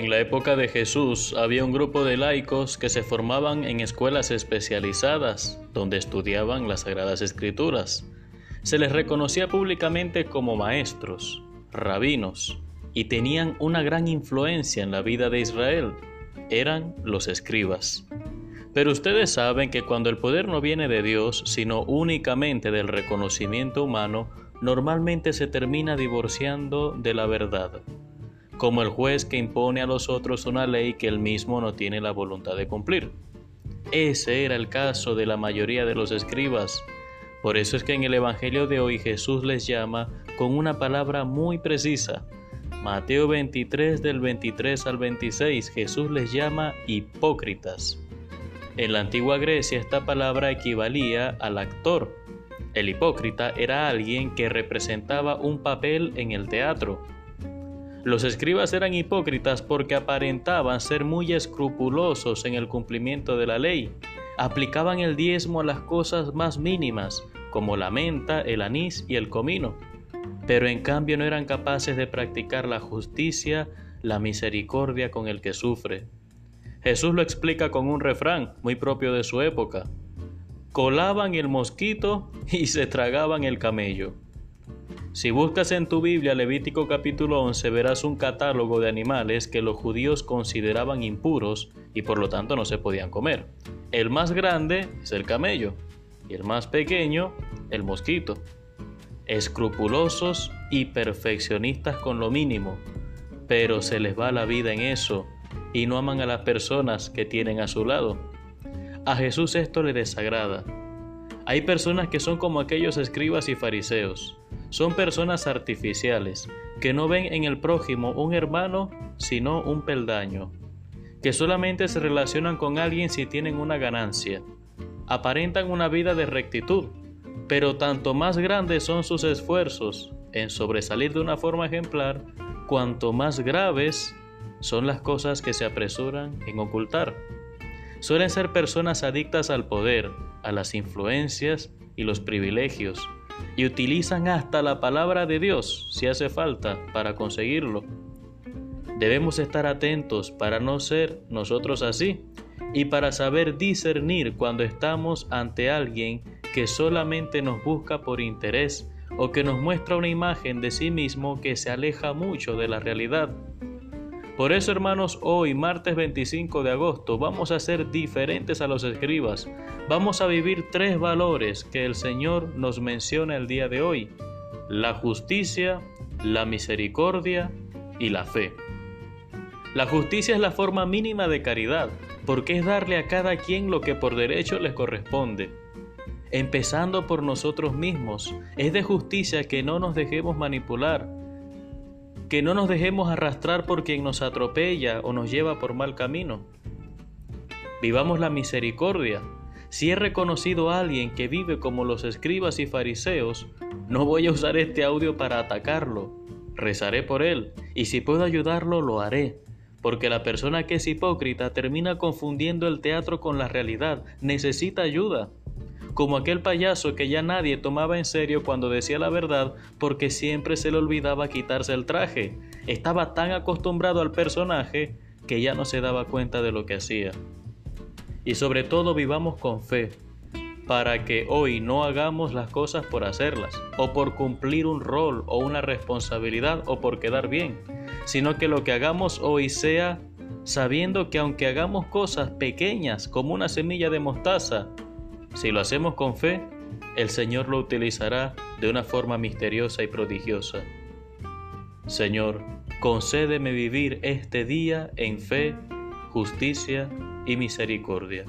En la época de Jesús había un grupo de laicos que se formaban en escuelas especializadas donde estudiaban las Sagradas Escrituras. Se les reconocía públicamente como maestros, rabinos, y tenían una gran influencia en la vida de Israel. Eran los escribas. Pero ustedes saben que cuando el poder no viene de Dios, sino únicamente del reconocimiento humano, normalmente se termina divorciando de la verdad como el juez que impone a los otros una ley que él mismo no tiene la voluntad de cumplir. Ese era el caso de la mayoría de los escribas. Por eso es que en el Evangelio de hoy Jesús les llama con una palabra muy precisa. Mateo 23 del 23 al 26 Jesús les llama hipócritas. En la antigua Grecia esta palabra equivalía al actor. El hipócrita era alguien que representaba un papel en el teatro los escribas eran hipócritas porque aparentaban ser muy escrupulosos en el cumplimiento de la ley. Aplicaban el diezmo a las cosas más mínimas, como la menta, el anís y el comino. Pero en cambio no eran capaces de practicar la justicia, la misericordia con el que sufre. Jesús lo explica con un refrán muy propio de su época. Colaban el mosquito y se tragaban el camello. Si buscas en tu Biblia Levítico capítulo 11 verás un catálogo de animales que los judíos consideraban impuros y por lo tanto no se podían comer. El más grande es el camello y el más pequeño el mosquito. Escrupulosos y perfeccionistas con lo mínimo, pero se les va la vida en eso y no aman a las personas que tienen a su lado. A Jesús esto le desagrada. Hay personas que son como aquellos escribas y fariseos son personas artificiales, que no ven en el prójimo un hermano, sino un peldaño, que solamente se relacionan con alguien si tienen una ganancia. Aparentan una vida de rectitud, pero tanto más grandes son sus esfuerzos en sobresalir de una forma ejemplar, cuanto más graves son las cosas que se apresuran en ocultar. Suelen ser personas adictas al poder, a las influencias y los privilegios, y utilizan hasta la palabra de Dios si hace falta para conseguirlo. Debemos estar atentos para no ser nosotros así y para saber discernir cuando estamos ante alguien que solamente nos busca por interés o que nos muestra una imagen de sí mismo que se aleja mucho de la realidad. Por eso, hermanos, hoy, martes 25 de agosto, vamos a ser diferentes a los escribas. Vamos a vivir tres valores que el Señor nos menciona el día de hoy. La justicia, la misericordia y la fe. La justicia es la forma mínima de caridad, porque es darle a cada quien lo que por derecho les corresponde. Empezando por nosotros mismos, es de justicia que no nos dejemos manipular, que no nos dejemos arrastrar por quien nos atropella o nos lleva por mal camino. Vivamos la misericordia. Si he reconocido a alguien que vive como los escribas y fariseos, no voy a usar este audio para atacarlo. Rezaré por él y si puedo ayudarlo lo haré, porque la persona que es hipócrita termina confundiendo el teatro con la realidad, necesita ayuda como aquel payaso que ya nadie tomaba en serio cuando decía la verdad porque siempre se le olvidaba quitarse el traje. Estaba tan acostumbrado al personaje que ya no se daba cuenta de lo que hacía. Y sobre todo vivamos con fe, para que hoy no hagamos las cosas por hacerlas, o por cumplir un rol o una responsabilidad o por quedar bien, sino que lo que hagamos hoy sea sabiendo que aunque hagamos cosas pequeñas como una semilla de mostaza, si lo hacemos con fe, el Señor lo utilizará de una forma misteriosa y prodigiosa. Señor, concédeme vivir este día en fe, justicia y misericordia.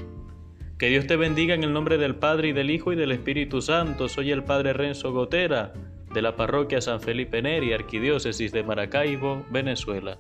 Que Dios te bendiga en el nombre del Padre y del Hijo y del Espíritu Santo. Soy el Padre Renzo Gotera, de la parroquia San Felipe Neri, Arquidiócesis de Maracaibo, Venezuela.